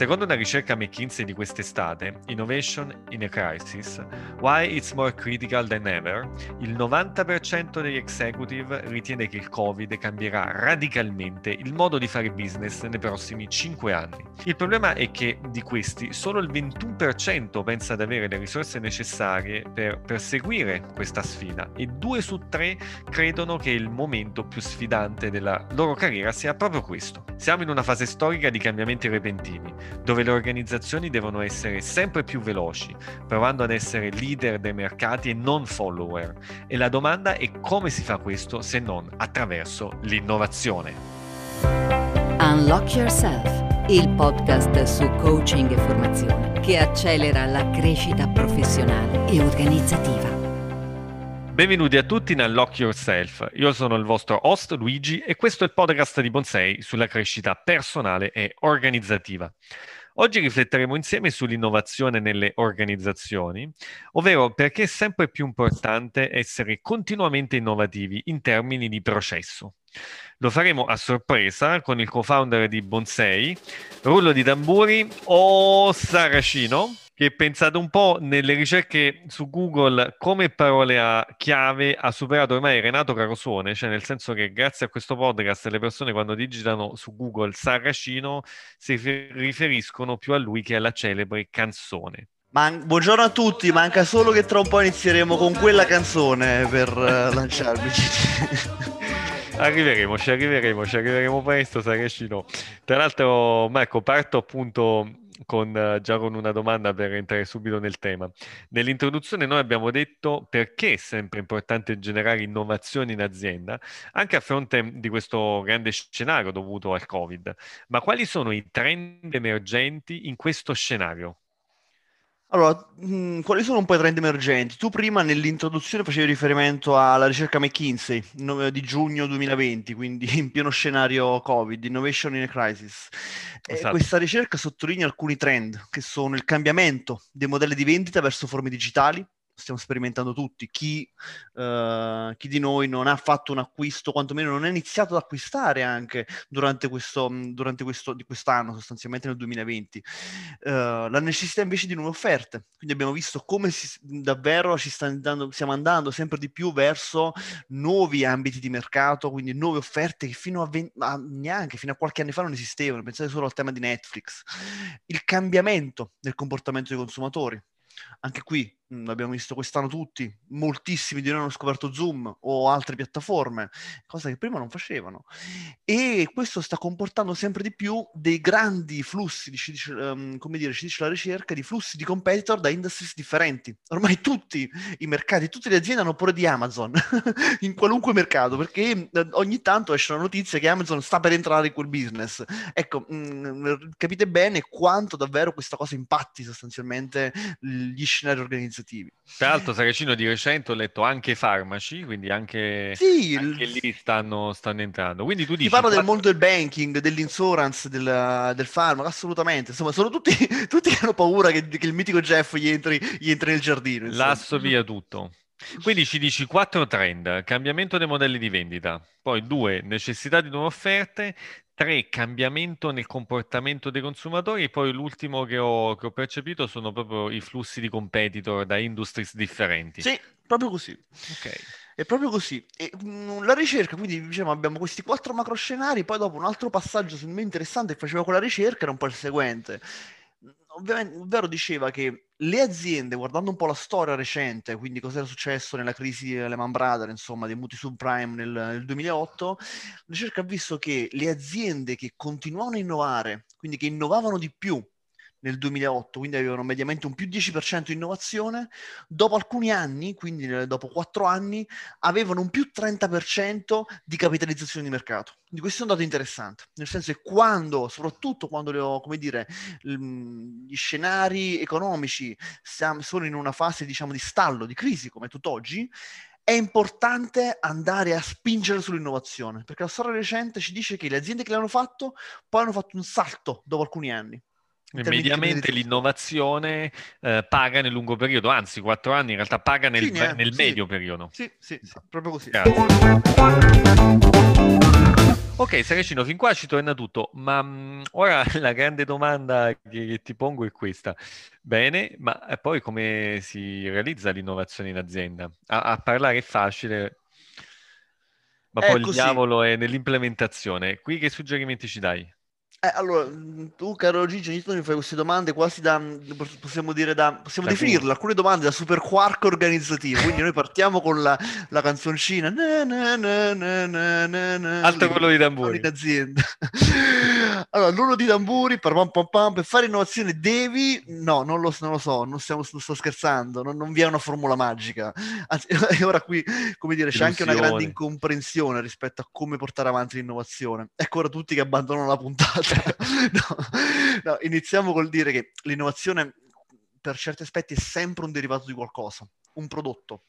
Secondo una ricerca McKinsey di quest'estate, Innovation in a Crisis, Why It's More Critical Than Ever, il 90% degli executive ritiene che il Covid cambierà radicalmente il modo di fare business nei prossimi 5 anni. Il problema è che di questi solo il 21% pensa di avere le risorse necessarie per perseguire questa sfida e 2 su 3 credono che il momento più sfidante della loro carriera sia proprio questo. Siamo in una fase storica di cambiamenti repentini, dove le organizzazioni devono essere sempre più veloci, provando ad essere leader dei mercati e non follower. E la domanda è come si fa questo se non attraverso l'innovazione. Unlock Yourself, il podcast su coaching e formazione che accelera la crescita professionale e organizzativa. Benvenuti a tutti in Unlock Yourself. Io sono il vostro host Luigi e questo è il podcast di Bonsei sulla crescita personale e organizzativa. Oggi rifletteremo insieme sull'innovazione nelle organizzazioni, ovvero perché è sempre più importante essere continuamente innovativi in termini di processo. Lo faremo a sorpresa con il co-founder di Bonsei, Rullo di Tamburi o Saracino che pensate un po' nelle ricerche su Google come parole a chiave ha superato ormai Renato Carosone, cioè nel senso che grazie a questo podcast le persone quando digitano su Google Saracino si riferiscono più a lui che alla celebre canzone. Man- buongiorno a tutti, manca solo che tra un po' inizieremo con quella canzone per uh, lanciarmi. arriveremo, ci arriveremo, ci arriveremo presto, Saracino. Tra l'altro, Marco, parto appunto con, eh, già con una domanda per entrare subito nel tema. Nell'introduzione noi abbiamo detto perché è sempre importante generare innovazioni in azienda, anche a fronte di questo grande scenario dovuto al Covid. Ma quali sono i trend emergenti in questo scenario? Allora, mh, mm, quali sono un po' i trend emergenti? Tu prima nell'introduzione facevi riferimento alla ricerca McKinsey no, di giugno 2020, quindi in pieno scenario Covid, Innovation in a Crisis. Esatto. questa ricerca sottolinea alcuni trend, che sono il cambiamento dei modelli di vendita verso forme digitali, stiamo sperimentando tutti. Chi, uh, chi, di noi non ha fatto un acquisto, quantomeno non ha iniziato ad acquistare anche durante, questo, durante questo, di quest'anno, sostanzialmente nel 2020. Uh, eh, la necessità invece di nuove offerte. Quindi abbiamo visto come si, davvero ci andando, stiamo andando sempre di più verso nuovi ambiti di mercato, quindi nuove offerte che fino a, 20, a neanche fino a qualche anno fa non esistevano. Pensate solo al tema di Netflix. Il cambiamento del comportamento dei consumatori. Anche qui l'abbiamo visto quest'anno tutti, moltissimi di noi hanno scoperto Zoom o altre piattaforme, cosa che prima non facevano. E questo sta comportando sempre di più dei grandi flussi, ci dice, um, come dire, ci dice la ricerca, di flussi di competitor da industries differenti. Ormai tutti i mercati, tutte le aziende hanno pure di Amazon, in qualunque mercato, perché eh, ogni tanto esce una notizia che Amazon sta per entrare in quel business. Ecco, mh, mhmm, capite bene quanto davvero questa cosa impatti sostanzialmente gli scenari organizzativi organizzativi. Tra l'altro, Saracino di recente ho letto anche farmaci, quindi anche, sì, anche lì stanno, stanno, entrando. Quindi tu dici, Ti parlo del mondo del banking, dell'insurance, del, del farmaco, assolutamente. Insomma, sono tutti, tutti che hanno paura che, che, il mitico Jeff gli entri, gli entri nel giardino. Insomma. Lasso via tutto. Quindi ci dici quattro trend, cambiamento dei modelli di vendita, poi due, necessità di nuove offerte, tre, cambiamento nel comportamento dei consumatori e poi l'ultimo che ho, che ho percepito sono proprio i flussi di competitor da industries differenti. Sì, proprio così. Ok. È proprio così. E, mh, mm, la ricerca, quindi diciamo, abbiamo questi quattro macro scenari, poi dopo un altro passaggio secondo me interessante che faceva con la ricerca era un po' il seguente ovvero diceva che le aziende, guardando un po' la storia recente, quindi cosa era successo nella crisi delle Man Brothers, insomma, dei mutui subprime nel, nel 2008, la ricerca ha visto che le aziende che continuavano a innovare, quindi che innovavano di più nel 2008, quindi avevano mediamente un più 10% di innovazione, dopo alcuni anni, quindi dopo 4 anni, avevano un più 30% di capitalizzazione di mercato. Quindi questo è un dato interessante, nel senso che quando, soprattutto quando come dire, gli scenari economici sono in una fase diciamo di stallo, di crisi come tutt'oggi, è importante andare a spingere sull'innovazione, perché la storia recente ci dice che le aziende che l'hanno fatto poi hanno fatto un salto dopo alcuni anni. Mediamente l'innovazione eh, paga nel lungo periodo, anzi quattro anni in realtà paga nel, sì, nel sì. medio periodo. Sì, sì, sì, proprio così. Ok, Saracino, fin qua ci torna tutto, ma mh, ora la grande domanda che, che ti pongo è questa. Bene, ma eh, poi come si realizza l'innovazione in azienda? A, a parlare è facile, ma poi il Ecco sì. diavolo è nell'implementazione. Qui che suggerimenti ci dai? Eh, allora, mm, tu caro Gigi, ogni tanto mi fai queste domande quasi da, mm, possiamo dire da, possiamo da definirle qui. alcune domande da super quark organizzativo, quindi noi partiamo con la, la canzoncina. Na, na, na, Alto quello di tamburi. D'azienda. Allora, l'uno di tamburi, pam, pam, pam, pam, per fare innovazione devi, no, non lo, non lo so, non, stiamo, non sto scherzando, non, non vi è una formula magica, anzi, e ora qui, come dire, c'è anche una grande incomprensione rispetto a come portare avanti l'innovazione. Ecco ora tutti che abbandonano la puntata. No, no, iniziamo col dire che l'innovazione per certi aspetti è sempre un derivato di qualcosa, un prodotto.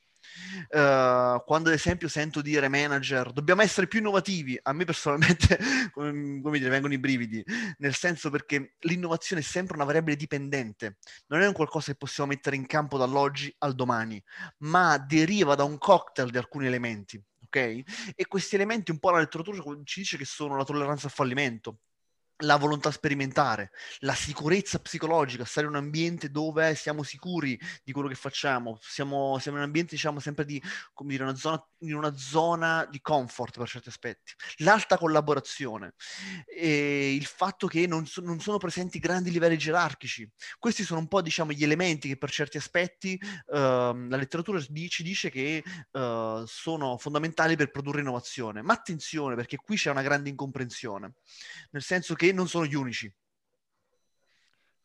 Eh, quando ad esempio sento dire manager dobbiamo essere più innovativi, a me personalmente come, come dire, vengono i brividi, nel senso perché l'innovazione è sempre una variabile dipendente, non è un qualcosa che possiamo mettere in campo dall'oggi al domani, ma deriva da un cocktail di alcuni elementi. Ok? E questi elementi un po' la letteratura ci dice che sono la tolleranza al fallimento, la volontà sperimentare, la sicurezza psicologica, stare in un ambiente dove siamo sicuri di quello che facciamo, siamo, siamo in un ambiente, diciamo, sempre di, come dire, una zona, in una zona di comfort per certi aspetti, l'alta collaborazione, e il fatto che non, so- non sono presenti grandi livelli gerarchici. Questi sono un po', diciamo, gli elementi che per certi aspetti ehm, la letteratura ci dice che eh, sono fondamentali per produrre innovazione. Ma attenzione, perché qui c'è una grande incomprensione, nel senso che non sono gli unici.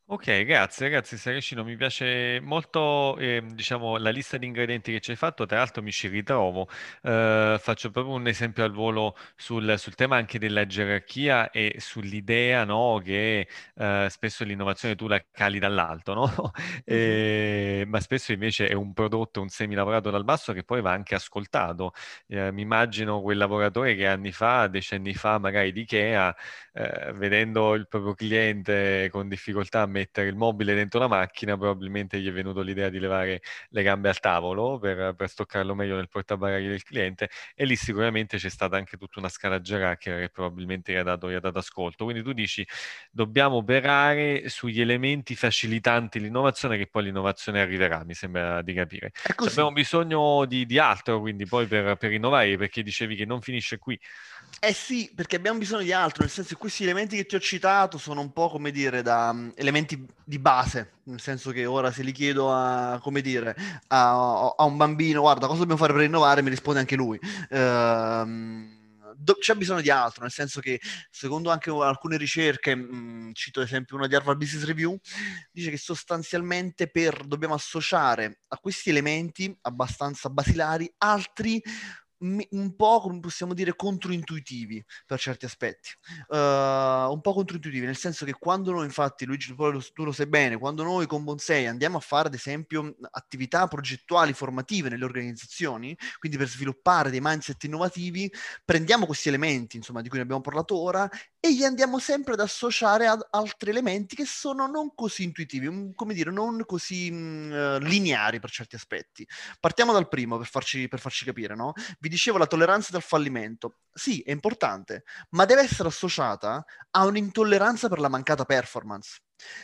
Ok, grazie, grazie Saracino, mi piace molto ehm, diciamo, la lista di ingredienti che ci hai fatto, tra l'altro mi ci ritrovo, Eh, faccio proprio un esempio al volo sul, sul tema anche della gerarchia e sull'idea no, che eh, spesso l'innovazione tu la cali dall'alto, no? E- ma spesso invece è un prodotto, un semilavorato dal basso che poi va anche ascoltato. Eh, mi immagino quel lavoratore che anni fa, decenni fa, magari di Ikea, eh, vedendo il proprio cliente con difficoltà mettere il mobile dentro la macchina, probabilmente gli è venuto l'idea di levare le gambe al tavolo per, per stoccarlo meglio nel portabagagli del cliente e lì sicuramente c'è stata anche tutta una scala gerarchica che probabilmente gli ha dato, gli ha dato ascolto. Quindi tu dici dobbiamo operare sugli elementi facilitanti l'innovazione che poi l'innovazione arriverà, mi sembra di capire. Abbiamo bisogno di, di altro quindi poi per, per innovare perché dicevi che non finisce qui. Eh sì, perché abbiamo bisogno di altro, nel senso che questi elementi che ti ho citato sono un po' come dire da mm, elementi di base, nel senso che ora se li chiedo a, dire, a, a un bambino, guarda, cosa dobbiamo fare per innovare, mi risponde anche lui. Do- c'è bisogno di altro, nel senso che secondo anche alcune ricerche, mh, cito ad esempio una di Harvard Business Review, dice che sostanzialmente per, dobbiamo associare a questi elementi abbastanza basilari altri un po', come possiamo dire, controintuitivi per certi aspetti. Eh, un po' controintuitivi, nel senso che quando noi, infatti, Luigi, tu lo, sai bene, quando noi con Bonsei andiamo a fare, ad esempio, attività progettuali formative nelle organizzazioni, quindi per sviluppare dei mindset innovativi, prendiamo questi elementi, insomma, di cui abbiamo parlato ora, e li andiamo sempre ad associare ad altri elementi che sono non così intuitivi, un- come dire, non così mh, eh, lineari per certi aspetti. Partiamo dal primo per farci, per farci capire, no? Vi dicevo la tolleranza del fallimento. Sì, è importante, ma deve essere associata a un'intolleranza per la mancata performance.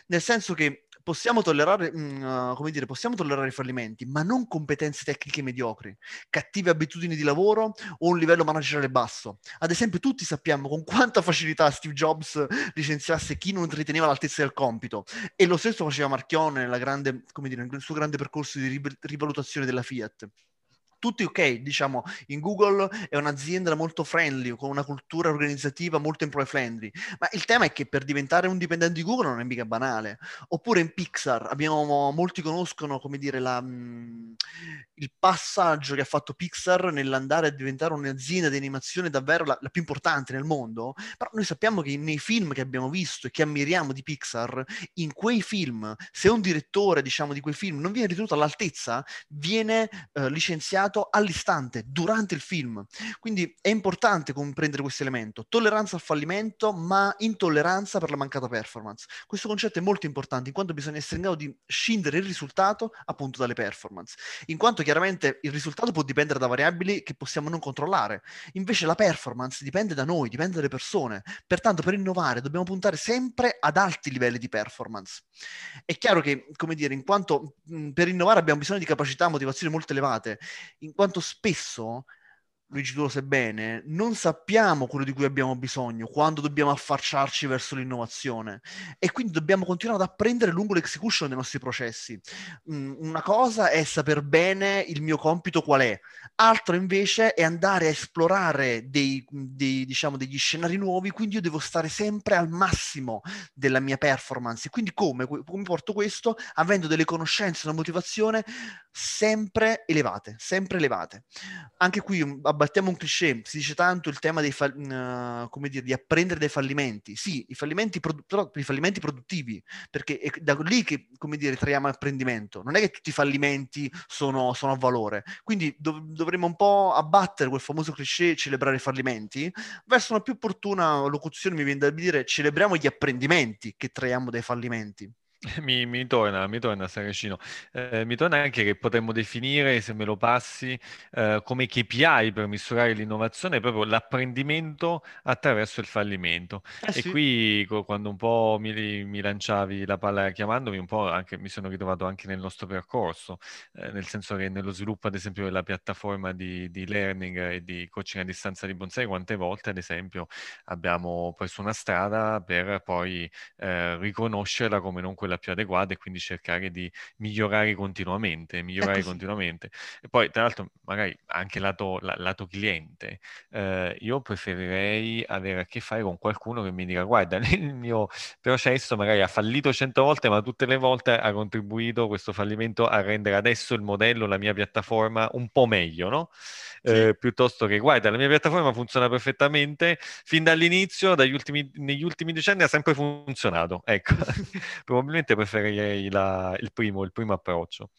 Nel senso che possiamo tollerare, mh, uh, come dire, possiamo tollerare i fallimenti, ma non competenze tecniche mediocri, cattive abitudini di lavoro o un livello manageriale basso. Ad esempio, tutti sappiamo con quanta facilità Steve Jobs licenziasse chi non riteneva all'altezza del compito e lo stesso faceva Marchionne nella grande, dire, nel suo grande percorso di ri- rivalutazione della Fiat tutti ok, diciamo, in Google è un'azienda molto friendly, con una cultura organizzativa molto employee friendly, ma il tema è che per diventare un dipendente di Google non è mica banale. Oppure in Pixar, abbiamo, molti conoscono, come dire, la, mh, il passaggio che ha fatto Pixar nell'andare a diventare un'azienda di animazione davvero la, la più importante nel mondo, però noi sappiamo che nei film che abbiamo visto e che ammiriamo di Pixar, in quei film, se un direttore, diciamo, di quei film non viene ritenuto all'altezza, viene eh, licenziato risultato all'istante, durante il film. Quindi è importante comprendere questo elemento, tolleranza al fallimento, ma intolleranza per la mancata performance. Questo concetto è molto importante in quanto bisogna essere in grado di scindere il risultato appunto dalle performance, in quanto chiaramente il risultato può dipendere da variabili che possiamo non controllare, invece la performance dipende da noi, dipende dalle persone, pertanto per innovare dobbiamo puntare sempre ad alti livelli di performance. È chiaro che, come dire, in quanto mh, per innovare abbiamo bisogno di capacità, motivazioni molto elevate, in quanto spesso Luigi tu lo sai bene, non sappiamo quello di cui abbiamo bisogno quando dobbiamo affacciarci verso l'innovazione e quindi dobbiamo continuare ad apprendere lungo l'execution dei nostri processi. Mm, una cosa è saper bene il mio compito qual è, altro invece è andare a esplorare dei, dei, diciamo, degli scenari nuovi, quindi io devo stare sempre al massimo della mia performance. Quindi come, come porto questo? Avendo delle conoscenze, una motivazione sempre elevate, sempre elevate. Anche qui abbattiamo un cliché, si dice tanto il tema dei fall- uh, come dire, di apprendere dai fallimenti. Sì, i fallimenti, produ- però, i fallimenti produttivi, perché è da lì che, come dire, traiamo apprendimento. Non è che tutti i fallimenti sono, sono a valore. Quindi dov- dovremmo un po' abbattere quel famoso cliché celebrare i fallimenti verso una più opportuna locuzione, mi viene da dire, celebriamo gli apprendimenti che traiamo dai fallimenti. Mi, mi torna, mi torna Saracino. Eh, mi torna anche che potremmo definire, se me lo passi, eh, come KPI per misurare l'innovazione proprio l'apprendimento attraverso il fallimento. Eh E sì. qui co- quando un po' mi, mi lanciavi la palla chiamandomi, un po' anche, mi sono ritrovato anche nel nostro percorso, eh, nel senso che nello sviluppo, ad esempio, della piattaforma di, di learning e di coaching a distanza di Bonsai, quante volte, ad esempio, abbiamo preso una strada per poi eh, riconoscerla come non quella più adeguata e quindi cercare di migliorare continuamente, È migliorare continuamente. E poi, tra l'altro, magari anche lato, la- lato cliente, eh, io preferirei avere a che fare con qualcuno che mi dica, guarda, il mio processo magari ha fallito cento volte, ma tutte le volte ha contribuito questo fallimento a rendere adesso il modello, la mia piattaforma un po' meglio, no? Sì. Eh, piuttosto che, guarda, la mia piattaforma funziona perfettamente, fin dall'inizio, dagli ultimi, negli ultimi decenni ha sempre funzionato. Ecco, probabilmente preferirei la- il primo, il primo approccio.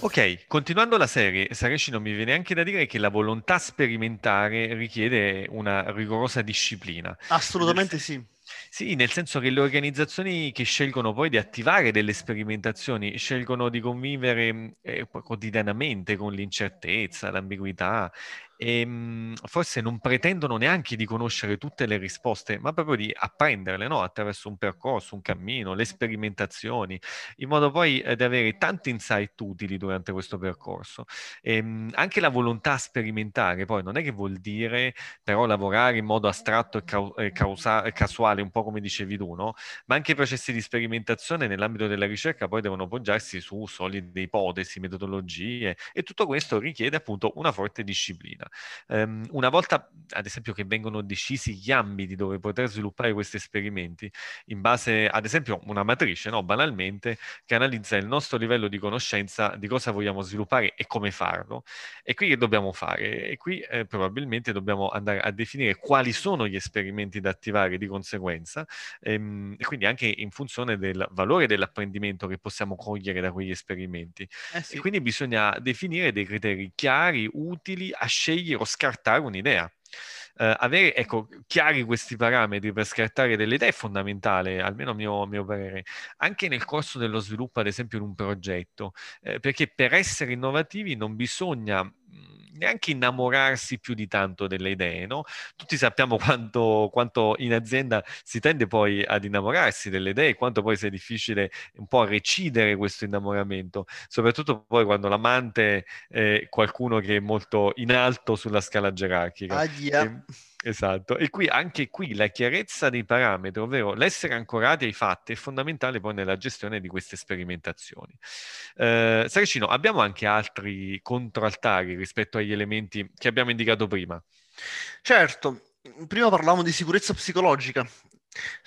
Ok, continuando la serie, Sareci non mi viene anche da dire che la volontà sperimentare richiede una rigorosa disciplina. Assolutamente sì. Sì, nel senso che le organizzazioni che scelgono poi di attivare delle sperimentazioni scelgono di convivere mh, eh, quotidianamente con l'incertezza, l'ambiguità e mh, forse non pretendono neanche di conoscere tutte le risposte, ma proprio di apprenderle, no? Attraverso un percorso, un cammino, le sperimentazioni, in modo poi eh, di avere tanti insight utili durante questo percorso. E, mh, anche la volontà sperimentare poi non è che vuol dire però lavorare in modo astratto e, cau- e causa- e casuale, un po' come dicevi tu, no? Ma anche i processi di sperimentazione nell'ambito della ricerca poi devono poggiarsi su solide ipotesi, metodologie e tutto questo richiede appunto una forte disciplina. Ehm, una volta, ad esempio, che vengono decisi gli ambiti dove poter sviluppare questi esperimenti, in base, ad esempio, una matrice, no? Banalmente, che analizza il nostro livello di conoscenza di cosa vogliamo sviluppare e come farlo. E qui che dobbiamo fare? E qui eh, probabilmente dobbiamo andare a definire quali sono gli esperimenti da attivare di conseguenza, ehm, e quindi anche in funzione del valore dell'apprendimento che possiamo cogliere da quegli esperimenti. Eh E sì. quindi bisogna definire dei criteri chiari, utili a scegliere o scartare un'idea. Eh, avere, ecco, chiari questi parametri per scartare delle idee è fondamentale, almeno a mio, mio parere, anche nel corso dello sviluppo, ad esempio, in un progetto, eh, perché per essere innovativi non bisogna neanche innamorarsi più di tanto delle idee, no? Tutti sappiamo quanto, quanto in azienda si tende poi ad innamorarsi delle idee, quanto poi sia difficile un po' recidere questo innamoramento, soprattutto poi quando l'amante è qualcuno che è molto in alto sulla scala gerarchica. Ahia. E- Esatto, e qui anche qui la chiarezza dei parametri, ovvero l'essere ancorati ai fatti, è fondamentale poi nella gestione di queste sperimentazioni. Eh, Saracino, abbiamo anche altri controaltari rispetto agli elementi che abbiamo indicato prima. Certo, prima parlavamo di sicurezza psicologica.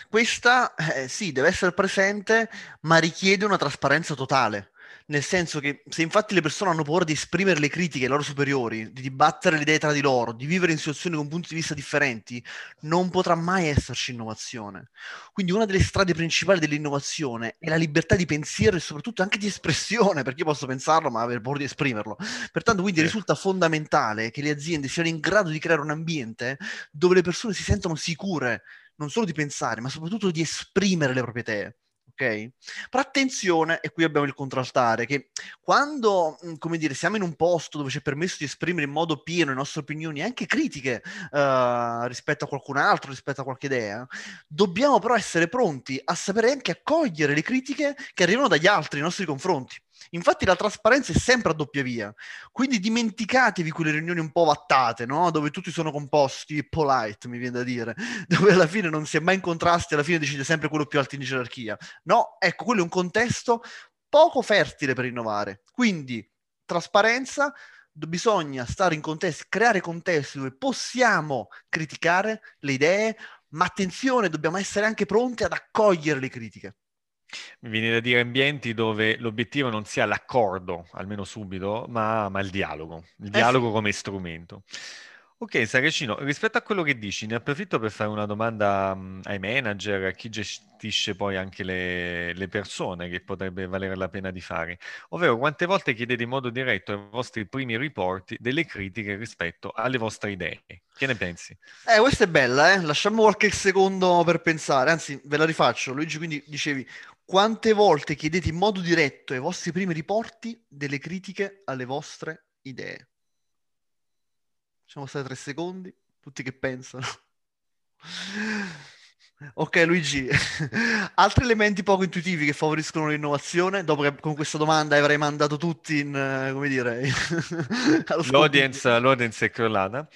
Questa, eh, sì, deve essere presente, ma richiede una trasparenza totale. Nel senso che se infatti le persone hanno paura di esprimere le critiche ai loro superiori, di dibattere le idee tra di loro, di vivere in situazioni con punti di vista differenti, non potrà mai esserci innovazione. Quindi una delle strade principali dell'innovazione è la libertà di pensiero e soprattutto anche di espressione, perché io posso pensarlo ma avere paura di esprimerlo. Pertanto quindi risulta fondamentale che le aziende siano in grado di creare un ambiente dove le persone si sentono sicure non solo di pensare, ma soprattutto di esprimere le proprie idee ok? Però attenzione, e qui abbiamo il contraltare, che quando, mhmm, come dire, siamo in un posto dove c'è permesso di esprimere in modo pieno le nostre opinioni, anche critiche uh, rispetto a qualcun altro, rispetto a qualche idea, dobbiamo però essere pronti a sapere anche accogliere le critiche che arrivano dagli altri nei nostri confronti. Infatti la trasparenza è sempre a doppia via, quindi dimenticatevi quelle riunioni un po' vattate, no? dove tutti sono composti, polite mi viene da dire, dove alla fine non si è mai in contrasti, alla fine decide sempre quello più alto in gerarchia. No, ecco, quello è un contesto poco fertile per innovare. Quindi trasparenza, bisogna stare in contesti, creare contesti dove possiamo criticare le idee, ma attenzione, dobbiamo essere anche pronti ad accogliere le critiche. Mi viene da dire ambienti dove l'obiettivo non sia l'accordo, almeno subito, ma, ma il dialogo, il dialogo eh sì. come strumento. Ok, Saracino, rispetto a quello che dici, ne approfitto per fare una domanda mh, ai manager, a chi gestisce poi anche le, le persone, che potrebbe valere la pena di fare. Ovvero, quante volte chiedete in modo diretto ai vostri primi reporti delle critiche rispetto alle vostre idee? Che ne pensi? Eh, questa è bella, eh? Lasciamo qualche secondo per pensare, anzi, ve la rifaccio. Luigi, quindi dicevi, quante volte chiedete in modo diretto ai vostri primi riporti delle critiche alle vostre idee? Facciamo stare tre secondi, tutti che pensano. Ok Luigi, altri elementi poco intuitivi che favoriscono l'innovazione? Dopo che con questa domanda avrei mandato tutti in, eh, come dire... l'audience, l'audience, è crollata.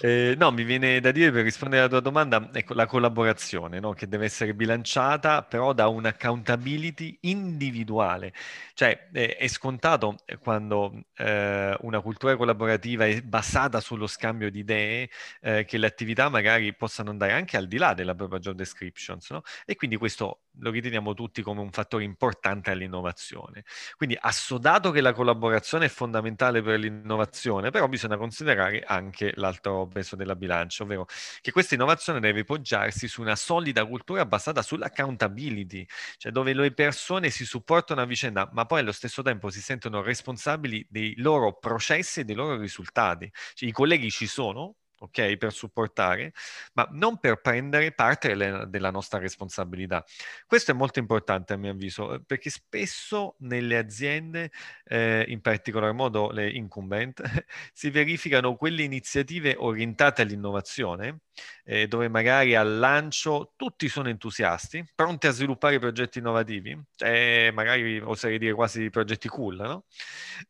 Eh, no, mi viene da dire per rispondere alla tua domanda, ecco, la collaborazione, no? che deve essere bilanciata però da un'accountability individuale. Cioè eh, è scontato quando eh, una cultura collaborativa è basata sullo scambio di idee eh, che le attività magari possano andare anche al di là della propria job descriptions, no? E quindi questo lo riteniamo tutti come un fattore importante all'innovazione. Quindi assodato che la collaborazione è fondamentale per l'innovazione, però bisogna considerare anche l'altro peso della bilancia, ovvero che questa innovazione deve poggiarsi su una solida cultura basata sull'accountability, cioè dove le persone si supportano a vicenda, ma poi allo stesso tempo si sentono responsabili dei loro processi e dei loro risultati. Cioè, I colleghi ci sono, ok? Per supportare, ma non per prendere parte delle, della nostra responsabilità. Questo è molto importante a mio avviso, perché spesso nelle aziende, eh, in particolar modo le incumbent, si verificano quelle iniziative orientate all'innovazione, eh, dove magari al lancio tutti sono entusiasti, pronti a sviluppare progetti innovativi, cioè magari oserei dire quasi progetti cool, no?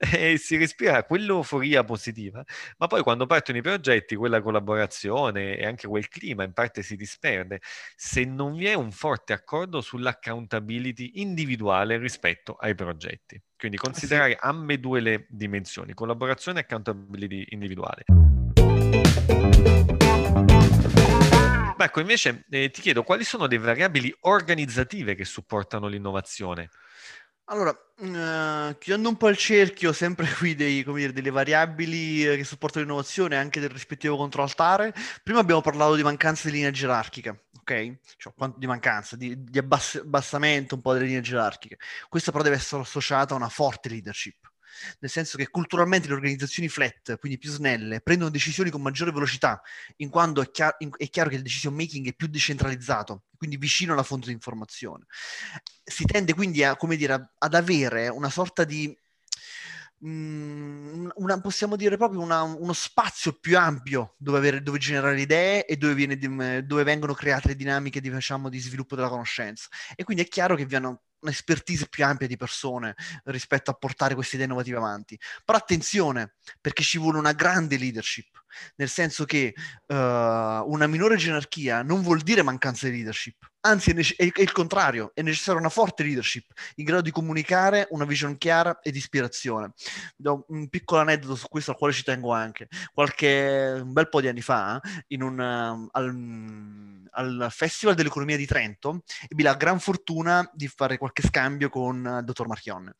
E si respira quell'euforia positiva, ma poi quando partono i progetti, quella collaborazione e anche quel clima in parte si disperde se non vi è un forte accordo sull'accountability individuale rispetto ai progetti. Quindi considerare sì. ambedue le dimensioni, collaborazione e accountability individuale. Marco, invece eh, ti chiedo quali sono le variabili organizzative che supportano l'innovazione? Allora, uh, chiudendo un po' il cerchio, sempre qui dei, dire, delle variabili eh, che supportano l'innovazione, anche del rispettivo controaltare, prima abbiamo parlato di mancanza di linea gerarchica, ok? Cioè, di mancanza, di, di abbass- abbassamento un po' delle linee gerarchiche. Questa però deve essere associata a una forte leadership nel senso che culturalmente le organizzazioni flat, quindi più snelle, prendono decisioni con maggiore velocità, in quanto è, chiaro, è chiaro che il decision making è più decentralizzato, quindi vicino alla fonte di informazione. Si tende quindi a, dire, ad avere una sorta di mm, una, possiamo dire proprio una, uno spazio più ampio dove, avere, dove generare idee e dove, viene, dove vengono create le dinamiche di, diciamo, di, sviluppo della conoscenza. E quindi è chiaro che vi hanno un'espertise più ampia di persone rispetto a portare queste idee innovative avanti. Però attenzione, perché ci vuole una grande leadership, nel senso che uh, una minore gerarchia non vuol dire mancanza di leadership, anzi è, nece- è, il contrario, è necessaria una forte leadership in grado di comunicare una vision chiara e di ispirazione. Do un piccolo aneddoto su questo al quale ci tengo anche. Qualche, un bel po' di anni fa, un, um, al, al, Festival dell'Economia di Trento, ebbi la gran fortuna di fare qualche scambio con il uh, dottor Marchionne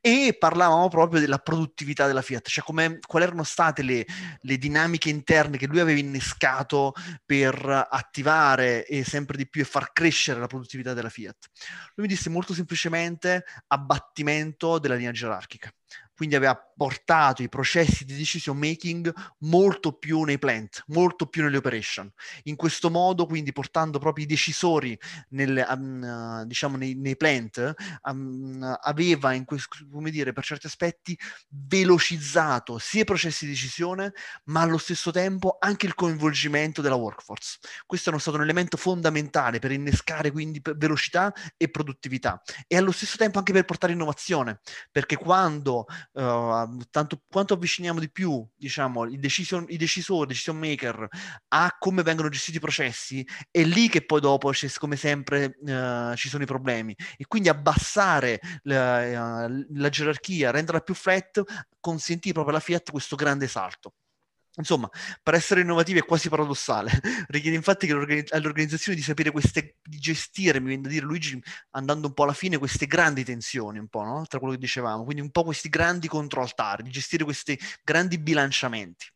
e parlavamo proprio della produttività della Fiat, cioè come, quali erano state le, le dinamiche interne che lui aveva innescato per attivare e sempre di più e far crescere la produttività della Fiat. Lui mi disse molto semplicemente abbattimento della linea gerarchica quindi aveva portato i processi di decision making molto più nei plant, molto più nelle operation. In questo modo, quindi portando proprio i decisori nel, um, diciamo nei, nei plant, um, aveva in questo, come dire, per certi aspetti velocizzato sia i processi di decisione, ma allo stesso tempo anche il coinvolgimento della workforce. Questo è stato un elemento fondamentale per innescare quindi velocità e produttività e allo stesso tempo anche per portare innovazione, perché quando uh, tanto quanto avviciniamo di più, diciamo, i, decision, i decisori, decision maker a come vengono gestiti i processi, è lì che poi dopo, come sempre, uh, ci sono i problemi. E quindi abbassare la, uh, la gerarchia, renderla più flat, consentì proprio alla Fiat questo grande salto. Insomma, per essere innovativi è quasi paradossale. Richiede infatti organizzazioni di sapere queste, di gestire, mi viene da dire Luigi, andando un po' alla fine, queste grandi tensioni, un po', no? Tra quello che dicevamo, quindi un po' questi grandi controaltari, di gestire questi grandi bilanciamenti.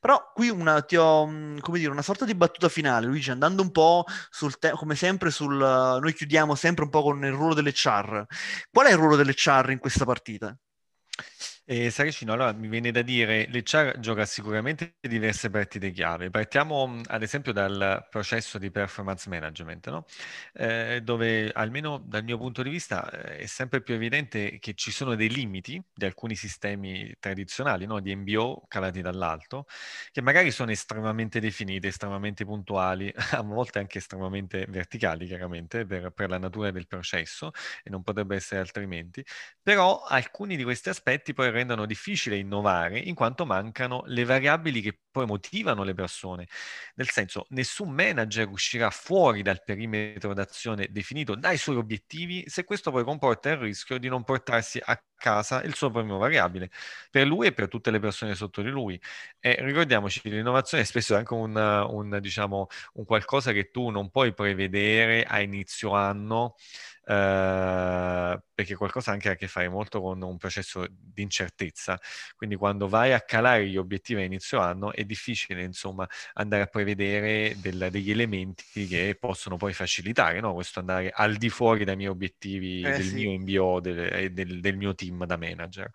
Però qui una, ti ho, mm, come dire, una sorta di battuta finale, Luigi, andando un po' sul te- come sempre sul... Noi chiudiamo sempre un po' con il ruolo delle char. Qual è il ruolo delle char in questa partita? E Saracino, allora mi viene da dire, l'HR gioca sicuramente diverse partite chiave. Partiamo ad esempio dal processo di performance management, no? eh, dove almeno dal mio punto di vista eh, è sempre più evidente che ci sono dei limiti di alcuni sistemi tradizionali, no? di MBO calati dall'alto, che magari sono estremamente definiti, estremamente puntuali, a volte anche estremamente verticali, chiaramente, per, per la natura del processo, e non potrebbe essere altrimenti, però alcuni di questi aspetti poi rendono difficile innovare in quanto mancano le variabili che poi motivano le persone. Nel senso, nessun manager uscirà fuori dal perimetro d'azione definito dai suoi obiettivi se questo poi comporta il rischio di non portarsi a casa il suo premio variabile per lui e per tutte le persone sotto di lui. E ricordiamoci, l'innovazione è spesso anche un, un, diciamo, un qualcosa che tu non puoi prevedere a inizio anno eh, perché qualcosa anche ha a che fare molto con un processo di incertezza. Quindi quando vai a calare gli obiettivi a inizio anno è difficile, insomma, andare a prevedere del, degli elementi che possono poi facilitare no? questo andare al di fuori dai miei obiettivi, eh, del sì. mio MBO del, del, del mio team da manager.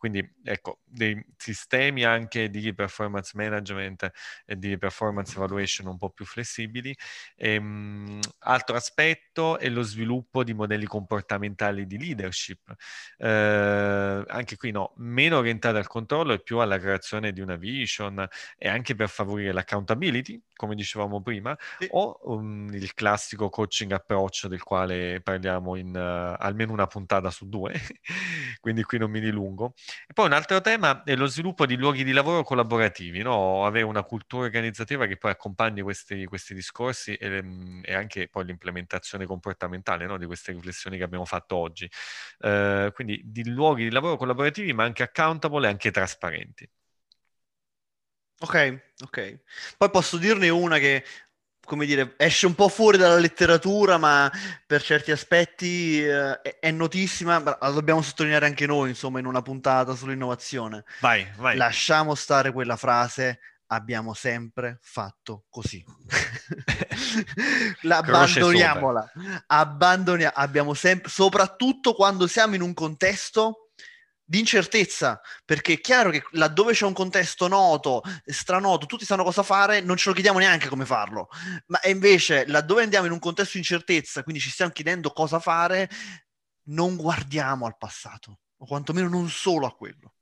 Quindi ecco, dei sistemi anche di performance management e di performance evaluation un po' più flessibili. Ehm, altro aspetto è lo sviluppo di modelli comportamentali di leadership. Eh, anche qui no, meno orientati al controllo e più alla creazione di una vision e anche per favorire l'accountability, come dicevamo prima, sì. o um, il classico coaching approach del quale parliamo in uh, almeno una puntata su due, quindi qui non mi dilungo. E poi un altro tema è lo sviluppo di luoghi di lavoro collaborativi, no? avere una cultura organizzativa che poi accompagni questi, questi discorsi e, mm, e, anche poi l'implementazione comportamentale no? di queste riflessioni che abbiamo fatto oggi. Uh, quindi di luoghi di lavoro collaborativi ma anche accountable e anche trasparenti. Ok, ok. Poi posso dirne una che come dire, esce un po' fuori dalla letteratura, ma per certi aspetti eh, è, notissima, la dobbiamo sottolineare anche noi, insomma, in una puntata sull'innovazione. Vai, vai. Lasciamo stare quella frase, abbiamo sempre fatto così. Abbandoniamola. Abbandonia- abbiamo sempre, soprattutto quando siamo in un contesto di incertezza, perché è chiaro che laddove c'è un contesto noto, stranoto, tutti sanno cosa fare, non ce lo chiediamo neanche come farlo, ma invece laddove andiamo in un contesto di incertezza, quindi ci stiamo chiedendo cosa fare, non guardiamo al passato, o quantomeno non solo a quello.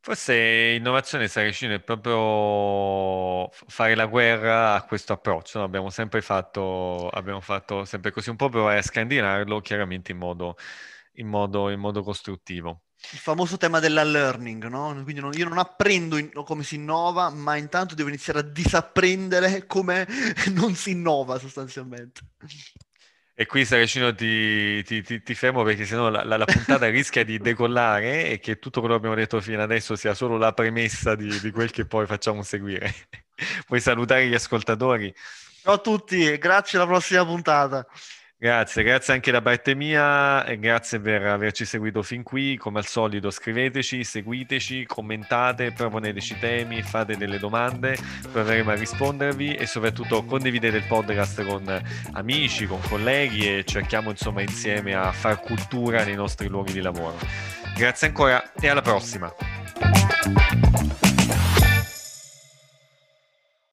Forse innovazione sta riuscendo è proprio fare la guerra a questo approccio. No? Abbiamo sempre fatto, abbiamo fatto sempre così un po' provare a scandinarlo, chiaramente in modo in modo, in modo costruttivo. Il famoso tema della learning, no? Quindi non, io non apprendo in, come si innova, ma intanto devo iniziare a disapprendere come non si innova sostanzialmente. E qui Saracino ti, ti, ti, ti fermo perché sennò la, la, la puntata rischia di decollare e che tutto quello che abbiamo detto fino adesso sia solo la premessa di, di quel che poi facciamo seguire. Vuoi salutare gli ascoltatori? Ciao a tutti, grazie alla prossima puntata. Grazie, grazie anche da parte mia e grazie per averci seguito fin qui. Come al solito scriveteci, seguiteci, commentate, proponeteci temi, fate delle domande, proveremo a rispondervi e soprattutto condividete il podcast con amici, con colleghi e cerchiamo insomma insieme a far cultura nei nostri luoghi di lavoro. Grazie ancora e alla prossima.